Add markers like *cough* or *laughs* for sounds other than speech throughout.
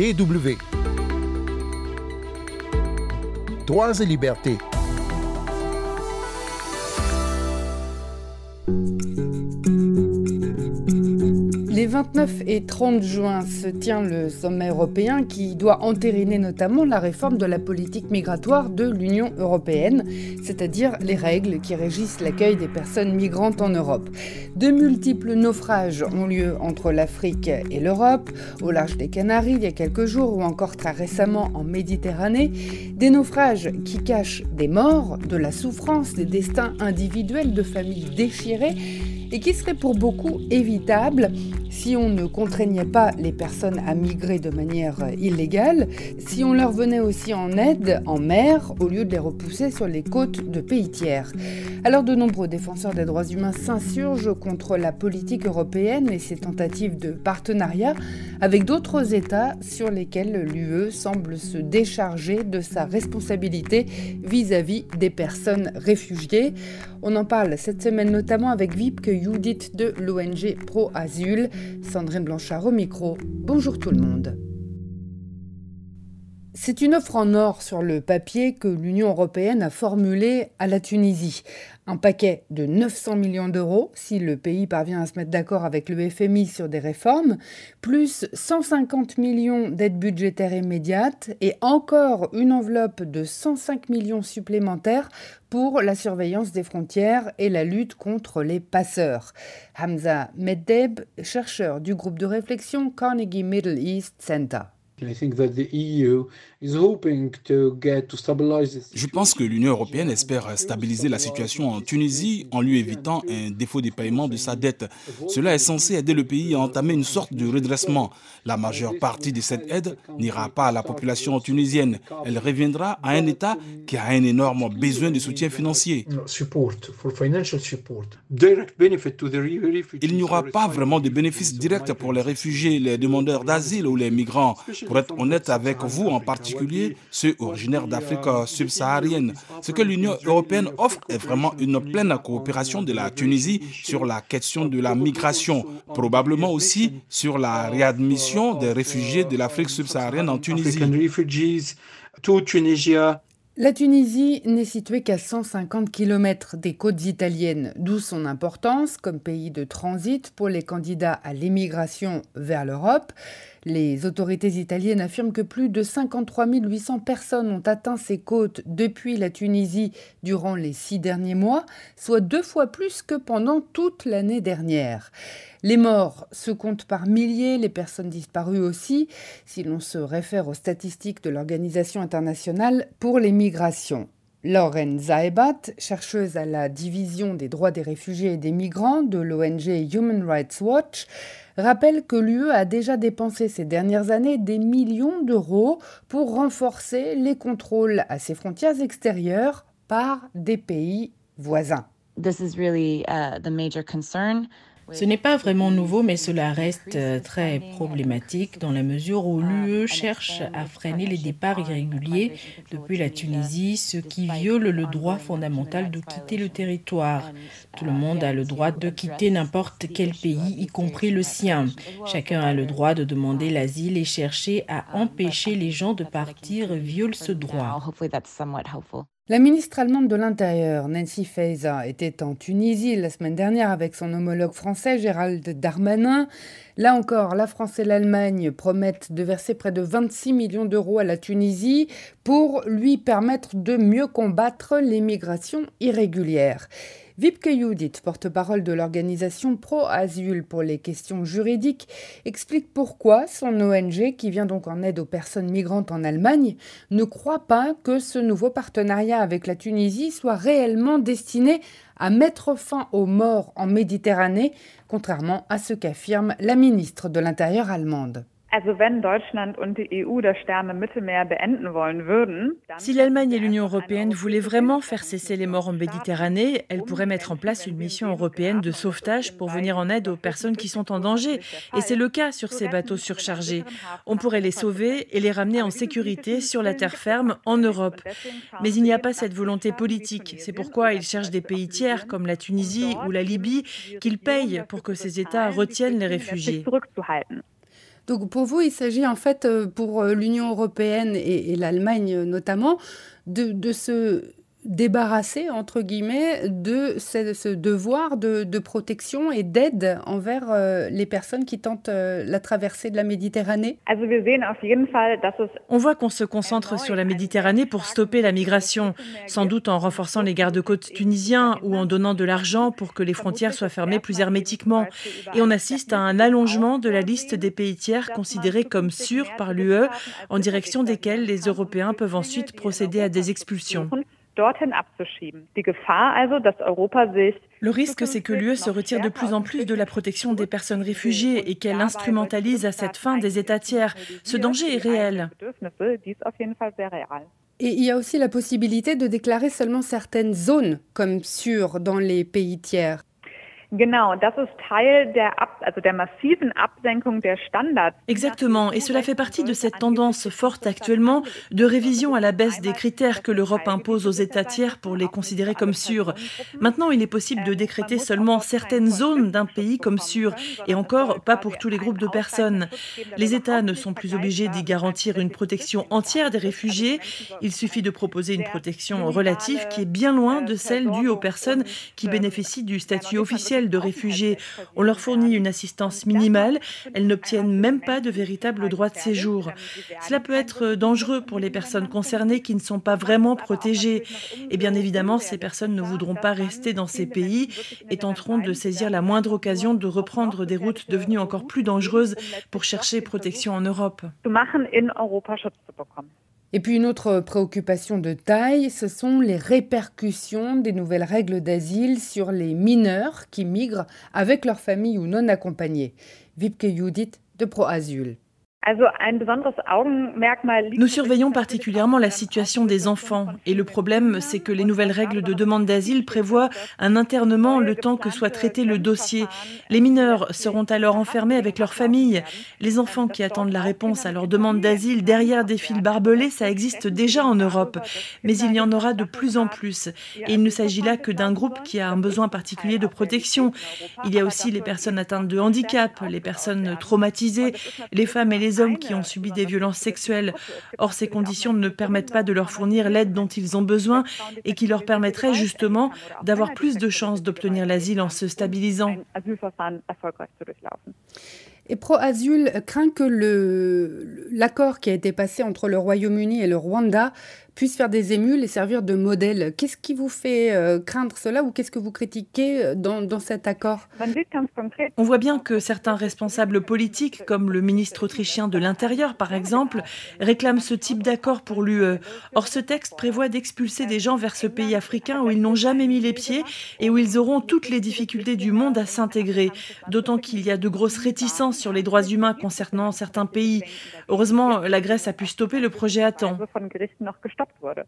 DW. Droits et libertés. Les 29 et 30 juin se tient le sommet européen qui doit entériner notamment la réforme de la politique migratoire de l'Union européenne, c'est-à-dire les règles qui régissent l'accueil des personnes migrantes en Europe. De multiples naufrages ont lieu entre l'Afrique et l'Europe, au large des Canaries il y a quelques jours ou encore très récemment en Méditerranée, des naufrages qui cachent des morts, de la souffrance, des destins individuels de familles déchirées et qui seraient pour beaucoup évitables si on ne contraignait pas les personnes à migrer de manière illégale, si on leur venait aussi en aide en mer au lieu de les repousser sur les côtes de pays tiers. Alors de nombreux défenseurs des droits humains s'insurgent contre la politique européenne et ses tentatives de partenariat avec d'autres États sur lesquels l'UE semble se décharger de sa responsabilité vis-à-vis des personnes réfugiées. On en parle cette semaine notamment avec Vipke Judith de l'ONG Pro Asyl. Sandrine Blanchard au micro. Bonjour tout le monde. C'est une offre en or sur le papier que l'Union européenne a formulée à la Tunisie. Un paquet de 900 millions d'euros si le pays parvient à se mettre d'accord avec le FMI sur des réformes, plus 150 millions d'aides budgétaires immédiates et encore une enveloppe de 105 millions supplémentaires pour la surveillance des frontières et la lutte contre les passeurs. Hamza Meddeb, chercheur du groupe de réflexion Carnegie Middle East Center. Je pense que l'Union européenne espère stabiliser la situation en Tunisie en lui évitant un défaut de paiement de sa dette. Cela est censé aider le pays à entamer une sorte de redressement. La majeure partie de cette aide n'ira pas à la population tunisienne. Elle reviendra à un État qui a un énorme besoin de soutien financier. Il n'y aura pas vraiment de bénéfices directs pour les réfugiés, les demandeurs d'asile ou les migrants. Pour être honnête avec vous, en particulier ceux originaires d'Afrique subsaharienne, ce que l'Union européenne offre est vraiment une pleine coopération de la Tunisie sur la question de la migration, probablement aussi sur la réadmission des réfugiés de l'Afrique subsaharienne en Tunisie. La Tunisie n'est située qu'à 150 km des côtes italiennes, d'où son importance comme pays de transit pour les candidats à l'immigration vers l'Europe. Les autorités italiennes affirment que plus de 53 800 personnes ont atteint ces côtes depuis la Tunisie durant les six derniers mois, soit deux fois plus que pendant toute l'année dernière. Les morts se comptent par milliers, les personnes disparues aussi, si l'on se réfère aux statistiques de l'Organisation internationale pour les migrations. Lauren Zaebat, chercheuse à la division des droits des réfugiés et des migrants de l'ONG Human Rights Watch, rappelle que l'UE a déjà dépensé ces dernières années des millions d'euros pour renforcer les contrôles à ses frontières extérieures par des pays voisins. This is really uh, the major concern. Ce n'est pas vraiment nouveau, mais cela reste euh, très problématique dans la mesure où l'UE cherche à freiner les départs irréguliers depuis la Tunisie, ce qui viole le droit fondamental de quitter le territoire. Tout le monde a le droit de quitter n'importe quel pays, y compris le sien. Chacun a le droit de demander l'asile et chercher à empêcher les gens de partir viole ce droit. La ministre allemande de l'Intérieur, Nancy Faeser, était en Tunisie la semaine dernière avec son homologue français, Gérald Darmanin. Là encore, la France et l'Allemagne promettent de verser près de 26 millions d'euros à la Tunisie pour lui permettre de mieux combattre l'immigration irrégulière. Vipke Judith, porte-parole de l'organisation Pro Asyl pour les questions juridiques, explique pourquoi son ONG, qui vient donc en aide aux personnes migrantes en Allemagne, ne croit pas que ce nouveau partenariat avec la Tunisie soit réellement destiné à mettre fin aux morts en Méditerranée, contrairement à ce qu'affirme la ministre de l'Intérieur allemande. Si l'Allemagne et l'Union européenne voulaient vraiment faire cesser les morts en Méditerranée, elles pourraient mettre en place une mission européenne de sauvetage pour venir en aide aux personnes qui sont en danger. Et c'est le cas sur ces bateaux surchargés. On pourrait les sauver et les ramener en sécurité sur la terre ferme en Europe. Mais il n'y a pas cette volonté politique. C'est pourquoi ils cherchent des pays tiers comme la Tunisie ou la Libye qu'ils payent pour que ces États retiennent les réfugiés. Donc pour vous, il s'agit en fait pour l'Union européenne et, l'Allemagne notamment de, de se débarrasser, entre guillemets, de ce, devoir de, protection et d'aide envers euh, les personnes qui tentent euh, la traversée de la Méditerranée On voit qu'on se concentre sur la Méditerranée pour stopper la migration, sans doute en renforçant les gardes-côtes tunisiens ou en donnant de l'argent pour que les frontières soient fermées plus hermétiquement. Et on assiste à un allongement de la liste des pays tiers considérés comme sûrs par l'UE, en direction desquels les Européens peuvent ensuite procéder à des expulsions. Le risque, c'est que l'UE se retire de plus en plus de la protection des personnes réfugiées et qu'elle instrumentalise à cette fin des États tiers. Ce danger est réel. Et il y a aussi la possibilité de déclarer seulement certaines zones comme sûres dans les pays tiers. Exactement, et cela fait partie de cette tendance forte actuellement de révision à la baisse des critères que l'Europe impose aux États tiers pour les considérer comme sûrs. Maintenant, il est possible de décréter seulement certaines zones d'un pays comme sûres, et encore pas pour tous les groupes de personnes. Les États ne sont plus obligés d'y garantir une protection entière des réfugiés, il suffit de proposer une protection relative qui est bien loin de celle due aux personnes qui bénéficient du statut officiel de réfugiés. On leur fournit une assistance minimale. Elles n'obtiennent même pas de véritable droit de séjour. Cela peut être dangereux pour les personnes concernées qui ne sont pas vraiment protégées. Et bien évidemment, ces personnes ne voudront pas rester dans ces pays et tenteront de saisir la moindre occasion de reprendre des routes devenues encore plus dangereuses pour chercher protection en Europe. Et puis une autre préoccupation de taille, ce sont les répercussions des nouvelles règles d'asile sur les mineurs qui migrent avec leur famille ou non accompagnés. Vipke Judith de ProAsyl. Nous surveillons particulièrement la situation des enfants et le problème, c'est que les nouvelles règles de demande d'asile prévoient un internement le temps que soit traité le dossier. Les mineurs seront alors enfermés avec leur famille. Les enfants qui attendent la réponse à leur demande d'asile derrière des fils barbelés, ça existe déjà en Europe, mais il y en aura de plus en plus. Et il ne s'agit là que d'un groupe qui a un besoin particulier de protection. Il y a aussi les personnes atteintes de handicap, les personnes traumatisées, les femmes et les hommes qui ont subi des violences sexuelles. Or, ces conditions ne permettent pas de leur fournir l'aide dont ils ont besoin et qui leur permettrait justement d'avoir plus de chances d'obtenir l'asile en se stabilisant. Et ProAsyl craint que l'accord qui a été passé entre le Royaume-Uni et le Rwanda puisse faire des émules et servir de modèle. Qu'est-ce qui vous fait euh, craindre cela ou qu'est-ce que vous critiquez euh, dans, cet accord? On voit bien que certains responsables politiques, comme le ministre autrichien de l'Intérieur par exemple, réclament ce type d'accord pour l'UE. Or, ce texte prévoit d'expulser des gens vers ce pays africain où ils n'ont jamais mis les pieds et où ils auront toutes les difficultés du monde à s'intégrer. D'autant qu'il y a de grosses réticences sur les droits humains concernant certains pays. Heureusement, la Grèce a pu stopper le projet à temps. agora.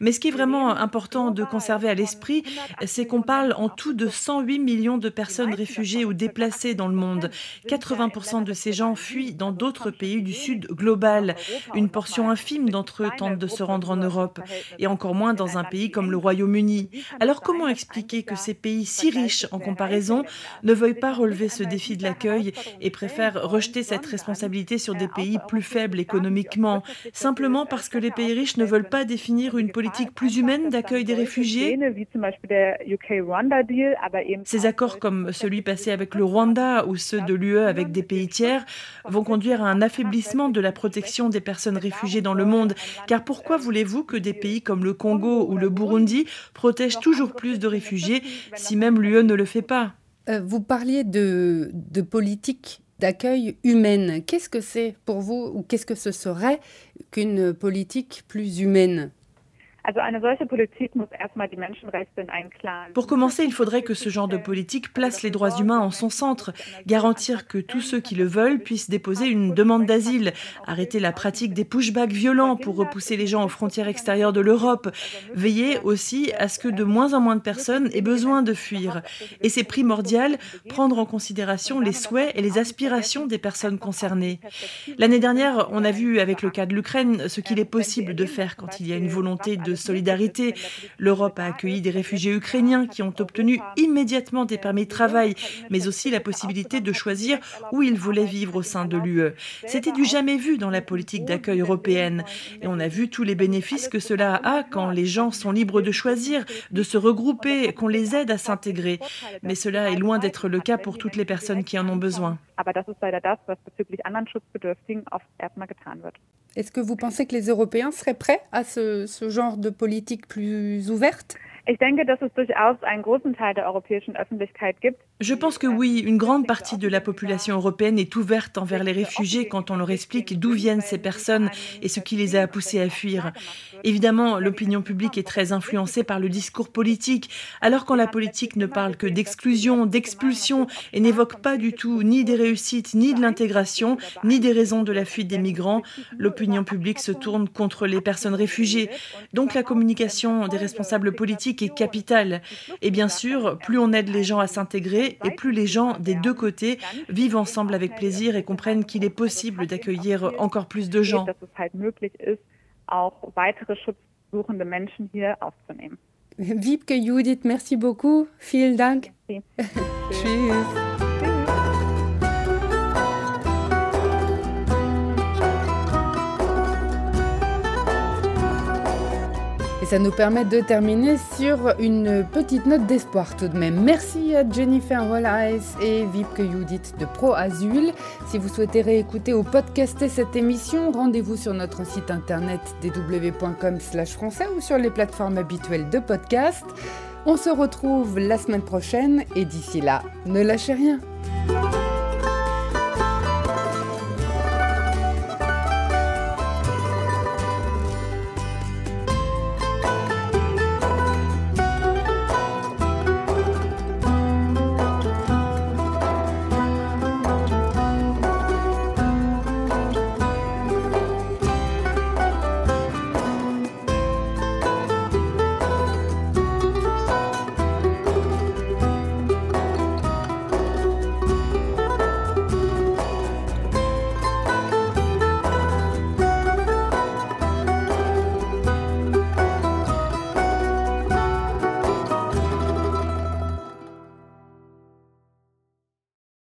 Mais ce qui est vraiment important de conserver à l'esprit, c'est qu'on parle en tout de 108 millions de personnes réfugiées ou déplacées dans le monde. 80% de ces gens fuient dans d'autres pays du Sud global. Une portion infime d'entre eux tentent de se rendre en Europe, et encore moins dans un pays comme le Royaume-Uni. Alors comment expliquer que ces pays si riches en comparaison ne veuillent pas relever ce défi de l'accueil et préfèrent rejeter cette responsabilité sur des pays plus faibles économiquement simplement parce que les pays riches ne veulent pas définir une politique plus humaine d'accueil des réfugiés. Ces accords comme celui passé avec le Rwanda ou ceux de l'UE avec des pays tiers vont conduire à un affaiblissement de la protection des personnes réfugiées dans le monde. Car pourquoi voulez-vous que des pays comme le Congo ou le Burundi protègent toujours plus de réfugiés si même l'UE ne le fait pas? Euh, Vous parliez de, de politique d'accueil humaine. Qu'est-ce que c'est pour vous ou qu'est-ce que ce serait qu'une politique plus humaine? Pour commencer, il faudrait que ce genre de politique place les droits humains en son centre, garantir que tous ceux qui le veulent puissent déposer une demande d'asile, arrêter la pratique des pushbacks violents pour repousser les gens aux frontières extérieures de l'Europe, veiller aussi à ce que de moins en moins de personnes aient besoin de fuir. Et c'est primordial, prendre en considération les souhaits et les aspirations des personnes concernées. L'année dernière, on a vu avec le cas de l'Ukraine ce qu'il est possible de faire quand il y a une volonté de solidarité. L'Europe a accueilli des réfugiés ukrainiens qui ont obtenu immédiatement des permis de travail, mais aussi la possibilité de choisir où ils voulaient vivre au sein de l'UE. C'était du jamais vu dans la politique d'accueil européenne. Et on a vu tous les bénéfices que cela a quand les gens sont libres de choisir, de se regrouper, qu'on les aide à s'intégrer. Mais cela est loin d'être le cas pour toutes les personnes qui en ont besoin. Est-ce que vous pensez que les Européens seraient prêts à ce, genre de politique plus ouverte? Je pense que oui, une grande partie de la population européenne est ouverte envers les réfugiés quand on leur explique d'où viennent ces personnes et ce qui les a poussés à fuir. Évidemment, l'opinion publique est très influencée par le discours politique, alors quand la politique ne parle que d'exclusion, d'expulsion et n'évoque pas du tout ni des réussites, ni de l'intégration, ni des raisons de la fuite des migrants, l'opinion publique se tourne contre les personnes réfugiées. Donc la communication des responsables politiques est capitale. Et bien sûr, plus on aide les gens à s'intégrer et plus les gens des deux côtés vivent ensemble avec plaisir et comprennent qu'il est possible d'accueillir encore plus de gens. Wiebke Judith, merci beaucoup. Vielen Dank. *laughs* Tschüss. Et ça nous permet de terminer sur une petite note d'espoir tout de même. Merci à Jennifer Rolleis et Vipke Judith de Pro Azul. Si vous souhaitez réécouter ou podcaster cette émission, rendez-vous sur notre site internet www.com français ou sur les plateformes habituelles de podcast. On se retrouve la semaine prochaine et d'ici là, ne lâchez rien.